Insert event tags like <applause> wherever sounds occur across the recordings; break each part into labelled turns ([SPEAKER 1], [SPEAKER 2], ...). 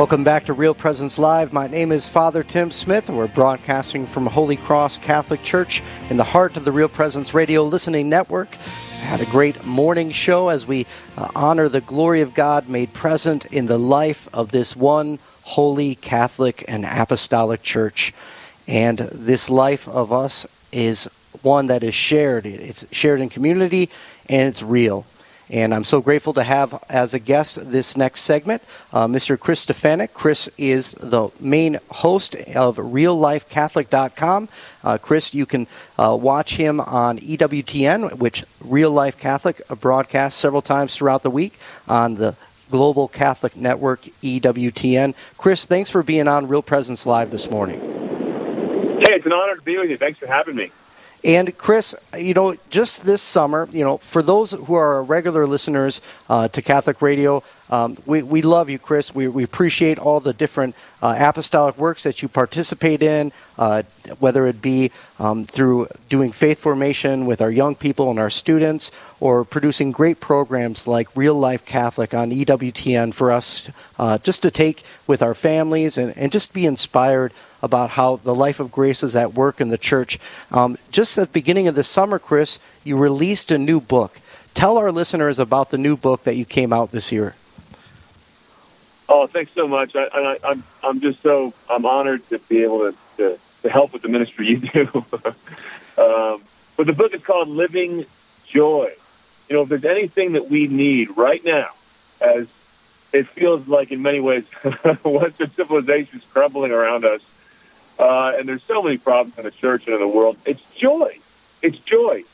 [SPEAKER 1] Welcome back to Real Presence Live. My name is Father Tim Smith. We're broadcasting from Holy Cross Catholic Church in the heart of the Real Presence Radio Listening Network. Had a great morning show as we uh, honor the glory of God made present in the life of this one holy Catholic and Apostolic Church. And this life of us is one that is shared. It's shared in community and it's real. And I'm so grateful to have as a guest this next segment uh, Mr. Chris Stefanick. Chris is the main host of RealLifeCatholic.com. Uh, Chris, you can uh, watch him on EWTN, which Real Life Catholic broadcasts several times throughout the week on the Global Catholic Network, EWTN. Chris, thanks for being on Real Presence Live this morning.
[SPEAKER 2] Hey, it's an honor to be with you. Thanks for having me.
[SPEAKER 1] And Chris, you know, just this summer, you know, for those who are regular listeners uh, to Catholic Radio, um, we, we love you, Chris. We, we appreciate all the different uh, apostolic works that you participate in, uh, whether it be um, through doing faith formation with our young people and our students, or producing great programs like Real Life Catholic on EWTN for us uh, just to take with our families and, and just be inspired about how the life of grace is at work in the church. Um, just at the beginning of the summer, Chris, you released a new book. Tell our listeners about the new book that you came out this year.
[SPEAKER 2] Oh, thanks so much. I, I'm I'm just so I'm honored to be able to to, to help with the ministry you do. <laughs> um, but the book is called Living Joy. You know, if there's anything that we need right now, as it feels like in many ways <laughs> Western civilization is crumbling around us, uh, and there's so many problems in the church and in the world. It's joy. It's joy.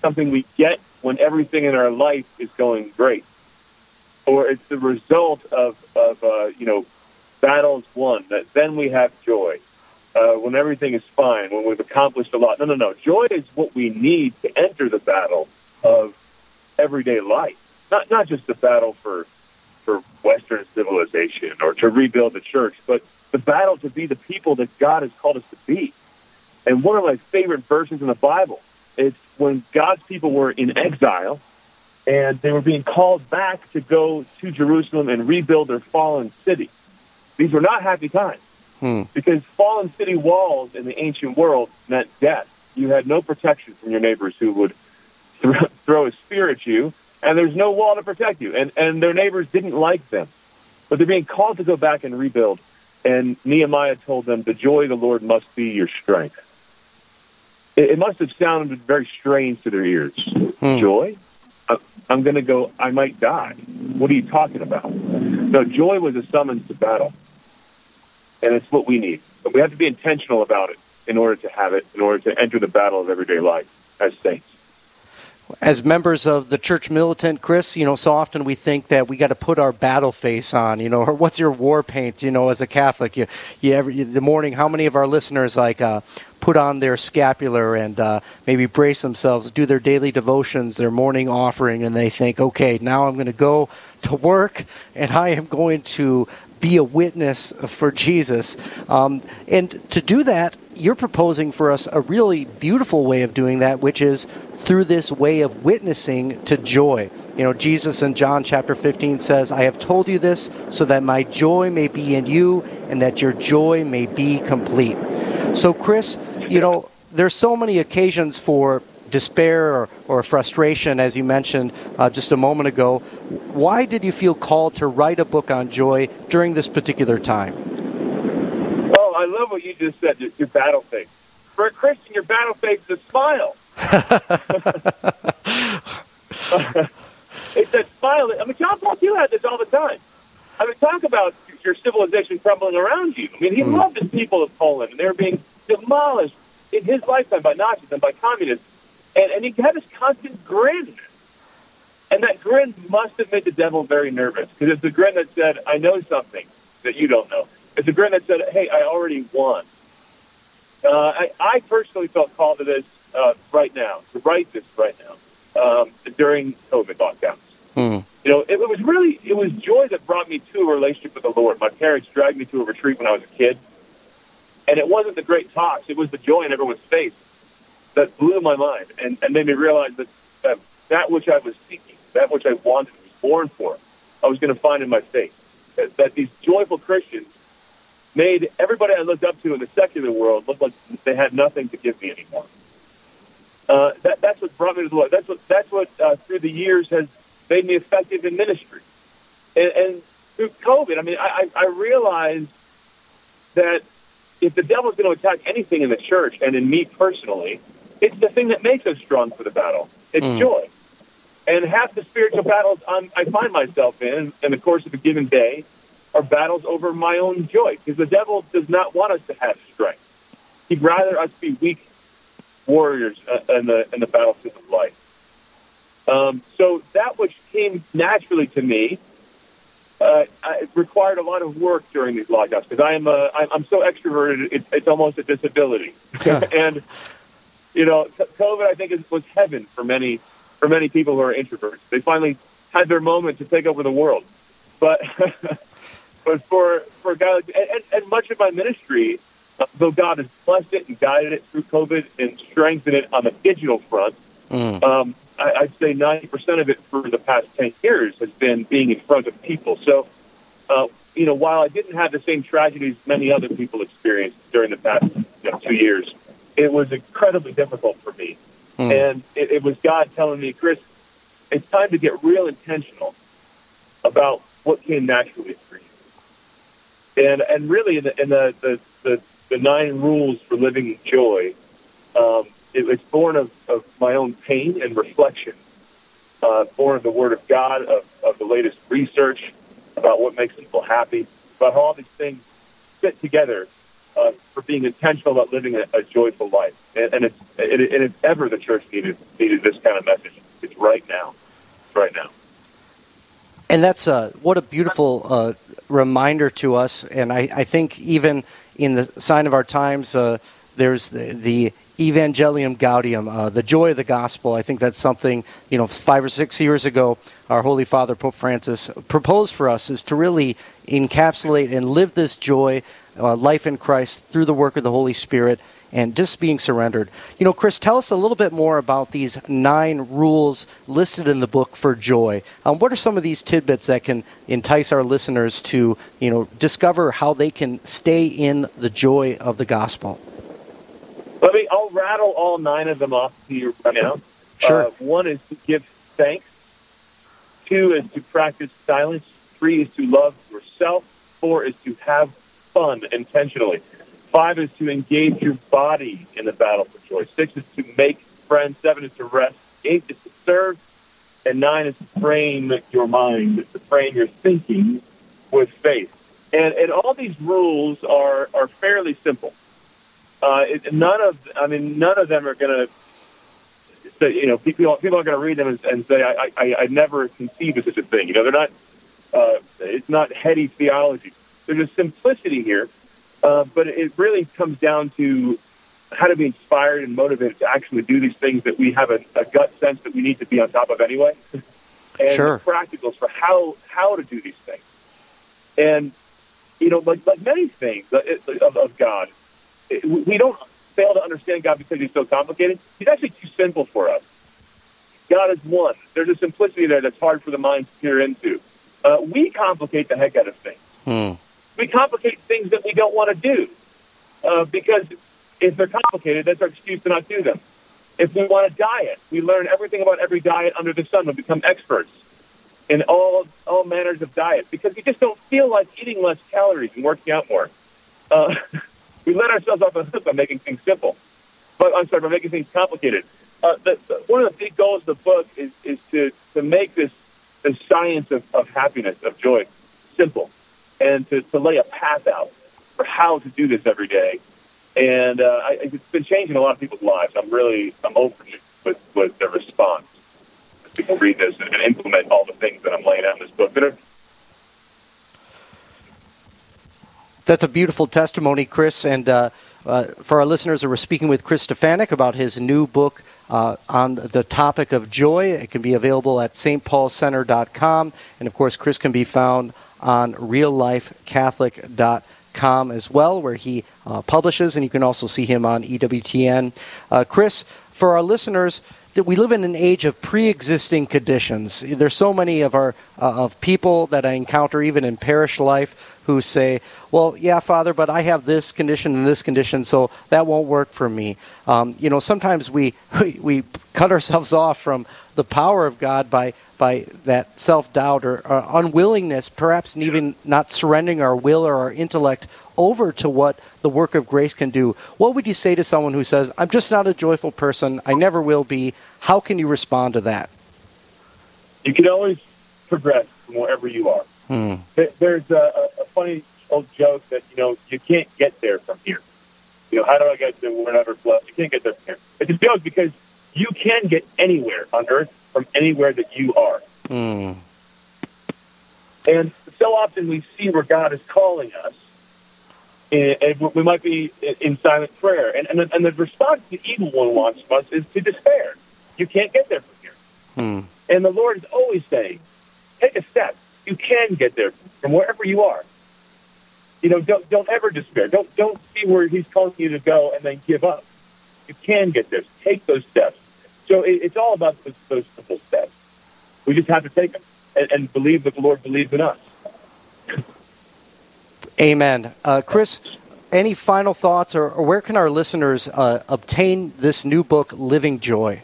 [SPEAKER 2] Something we get when everything in our life is going great, or it's the result of of uh, you know battles won. That then we have joy uh, when everything is fine, when we've accomplished a lot. No, no, no. Joy is what we need to enter the battle of everyday life. Not not just the battle for for Western civilization or to rebuild the church, but the battle to be the people that God has called us to be. And one of my favorite verses in the Bible is when God's people were in exile and they were being called back to go to Jerusalem and rebuild their fallen city. These were not happy times hmm. because fallen city walls in the ancient world meant death. You had no protection from your neighbors who would throw a spear at you, and there's no wall to protect you. And, and their neighbors didn't like them. But they're being called to go back and rebuild. And Nehemiah told them, The joy of the Lord must be your strength. It, it must have sounded very strange to their ears. Hmm. Joy? I'm going to go, I might die. What are you talking about? No, joy was a summons to battle. And it's what we need. But we have to be intentional about it in order to have it, in order to enter the battle of everyday life as saints
[SPEAKER 1] as members of the church militant, Chris, you know, so often we think that we got to put our battle face on, you know, or what's your war paint, you know, as a Catholic. You, you the morning. How many of our listeners like uh, put on their scapular and uh, maybe brace themselves, do their daily devotions, their morning offering, and they think, okay, now I'm going to go to work and I am going to be a witness for Jesus. Um, and to do that, you're proposing for us a really beautiful way of doing that, which is through this way of witnessing to joy. You know, Jesus in John chapter 15 says, I have told you this so that my joy may be in you and that your joy may be complete. So, Chris, you know, there's so many occasions for despair or, or frustration, as you mentioned uh, just a moment ago. Why did you feel called to write a book on joy during this particular time?
[SPEAKER 2] I love what you just said, your battle face. For a Christian, your battle face is a smile. <laughs> <laughs> it's that smile. I mean, John Paul II had this all the time. I mean, talk about your civilization crumbling around you. I mean, he mm. loved his people of Poland, and they were being demolished in his lifetime by Nazis and by communists. And, and he had this constant grin. And that grin must have made the devil very nervous because it's the grin that said, I know something that you don't know. It's a grin that said, hey, I already won. Uh, I, I personally felt called to this uh, right now, to write this right now, um, during COVID lockdowns. Hmm. you know, it, it was really it was joy that brought me to a relationship with the Lord. My parents dragged me to a retreat when I was a kid, and it wasn't the great talks; it was the joy in everyone's face that blew my mind and, and made me realize that, that that which I was seeking, that which I wanted, was born for, I was going to find in my faith. That, that these joyful Christians made everybody I looked up to in the secular world look like they had nothing to give me anymore. Uh, that, that's what brought me to the Lord. That's what that's what uh, through the years has made me effective in ministry. And, and through COVID, I mean, I, I I realized that if the devil's going to attack anything in the church and in me personally, it's the thing that makes us strong for the battle. It's mm. joy. And half the spiritual battles I'm, I find myself in, in the course of a given day, are battles over my own joy. Because the devil does not want us to have strength. He'd rather us be weak warriors uh, in the in the battlefield of life. Um, so that which came naturally to me uh, it required a lot of work during these lockdowns because I'm uh, I'm so extroverted it's, it's almost a disability, <laughs> and you know COVID I think is, was heaven for many for many people who are introverts. They finally had their moment to take over the world, but <laughs> but for for a guy like and, and much of my ministry, uh, though God has blessed it and guided it through COVID and strengthened it on the digital front. Mm. Um, I, I'd say 90% of it for the past 10 years has been being in front of people. So, uh, you know, while I didn't have the same tragedies many other people experienced during the past you know, two years, it was incredibly difficult for me. Hmm. And it, it was God telling me, Chris, it's time to get real intentional about what came naturally for you. And and really, in the in the the, the, the nine rules for living joy, um, it, it's born of, of my own pain and reflection, uh, born of the Word of God, of, of the latest research about what makes people happy, about how all these things fit together uh, for being intentional about living a, a joyful life. And, and it's it, and if ever the church needed needed this kind of message, it's right now. It's right now.
[SPEAKER 1] And that's uh, what a beautiful uh, reminder to us. And I, I, think even in the sign of our times, uh, there's the, the Evangelii Gaudium, uh, the joy of the gospel. I think that's something, you know, five or six years ago, our Holy Father, Pope Francis, proposed for us is to really encapsulate and live this joy, uh, life in Christ, through the work of the Holy Spirit and just being surrendered. You know, Chris, tell us a little bit more about these nine rules listed in the book for joy. Um, what are some of these tidbits that can entice our listeners to, you know, discover how they can stay in the joy of the gospel?
[SPEAKER 2] Let me. I'll rattle all nine of them off to you right now.
[SPEAKER 1] Sure. Uh,
[SPEAKER 2] one is to give thanks. Two is to practice silence. Three is to love yourself. Four is to have fun intentionally. Five is to engage your body in the battle for joy. Six is to make friends. Seven is to rest. Eight is to serve. And nine is to frame your mind, to frame your thinking with faith. And, and all these rules are, are fairly simple. Uh, it, none of, I mean, none of them are going to say, you know, people, people are going to read them and, and say, I, I, I never conceived of such a thing. You know, they're not, uh, it's not heady theology. There's a simplicity here, uh, but it really comes down to how to be inspired and motivated to actually do these things that we have a, a gut sense that we need to be on top of anyway. <laughs> and
[SPEAKER 1] sure.
[SPEAKER 2] practicals for how, how to do these things. And, you know, like, like many things of, of God, we don't fail to understand God because he's so complicated. He's actually too simple for us. God is one. There's a simplicity there that's hard for the mind to peer into. Uh, we complicate the heck out of things. Hmm. We complicate things that we don't want to do uh, because if they're complicated, that's our excuse to not do them. If we want to diet, we learn everything about every diet under the sun. We become experts in all all manners of diet because we just don't feel like eating less calories and working out more. Uh, <laughs> we let ourselves off the hook by making things simple. But I'm sorry, by making things complicated. Uh, the, the, one of the big goals of the book is, is to, to make this the science of, of happiness, of joy, simple, and to, to lay a path out for how to do this every day. And uh, I, it's been changing a lot of people's lives. I'm really I'm open with, with the response. People read this and implement all the things that I'm laying out in this book that are
[SPEAKER 1] that's a beautiful testimony, Chris. And uh, uh, for our listeners, we're speaking with Chris Stefanick about his new book uh, on the topic of joy. It can be available at stpaulcenter.com. And of course, Chris can be found on reallifecatholic.com as well, where he uh, publishes, and you can also see him on EWTN. Uh, Chris, for our listeners, that we live in an age of pre-existing conditions. There's so many of our uh, of people that I encounter even in parish life who say, "Well, yeah, Father, but I have this condition and this condition, so that won't work for me." Um, you know, sometimes we, <laughs> we we cut ourselves off from the power of God by by that self doubt or, or unwillingness, perhaps even not surrendering our will or our intellect over to what the work of grace can do. What would you say to someone who says, I'm just not a joyful person, I never will be? How can you respond to that?
[SPEAKER 2] You can always progress from wherever you are. Hmm. There's a, a funny old joke that, you know, you can't get there from here. You know, how do I get to wherever flows? You can't get there from here. It's a joke because you can get anywhere on earth from anywhere that you are. Hmm. And so often we see where God is calling us, and we might be in silent prayer. And, and, the, and the response the evil one wants from us is to despair. You can't get there from here. Hmm. And the Lord is always saying, take a step. You can get there from wherever you are. You know, don't don't ever despair. Don't don't see where He's calling you to go and then give up. You can get there. Take those steps. So it, it's all about those, those simple steps. We just have to take them and, and believe that the Lord believes in us.
[SPEAKER 1] Amen. Uh, Chris, any final thoughts, or, or where can our listeners uh, obtain this new book, Living Joy?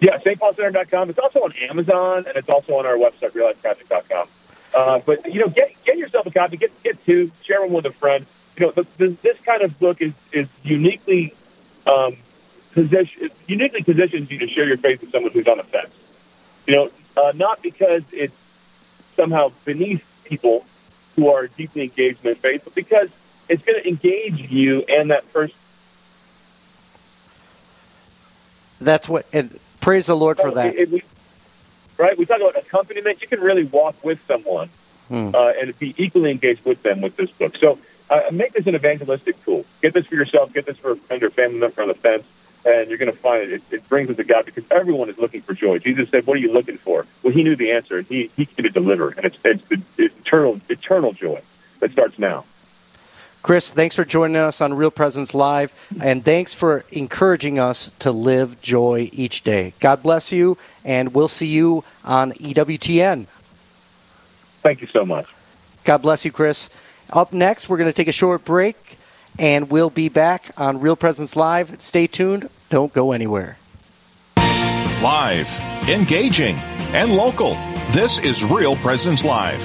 [SPEAKER 2] Yeah, stpaulcenter.com. It's also on Amazon, and it's also on our website, reallifecatholic.com. Uh, but, you know, get, get yourself a copy. Get, get two. Share them with a friend. You know, the, the, this kind of book is, is uniquely um, position, uniquely positions you to share your faith with someone who's on the fence. You know, uh, not because it's somehow beneath people who are deeply engaged in their faith, but because it's going to engage you and that person.
[SPEAKER 1] That's what, and praise the Lord for that. It, it,
[SPEAKER 2] right? We talk about accompaniment. You can really walk with someone hmm. uh, and be equally engaged with them with this book. So uh, make this an evangelistic tool. Get this for yourself. Get this for a friend or family member on the fence and you're going to find it. it. It brings us to God because everyone is looking for joy. Jesus said, "What are you looking for?" Well, he knew the answer, and he he to deliver, and it's it's the eternal eternal joy that starts now.
[SPEAKER 1] Chris, thanks for joining us on Real Presence Live, and thanks for encouraging us to live joy each day. God bless you, and we'll see you on EWTN.
[SPEAKER 2] Thank you so much.
[SPEAKER 1] God bless you, Chris. Up next, we're going to take a short break and we'll be back on Real Presence Live. Stay tuned. Don't go anywhere.
[SPEAKER 3] Live, engaging, and local. This is Real Presence Live,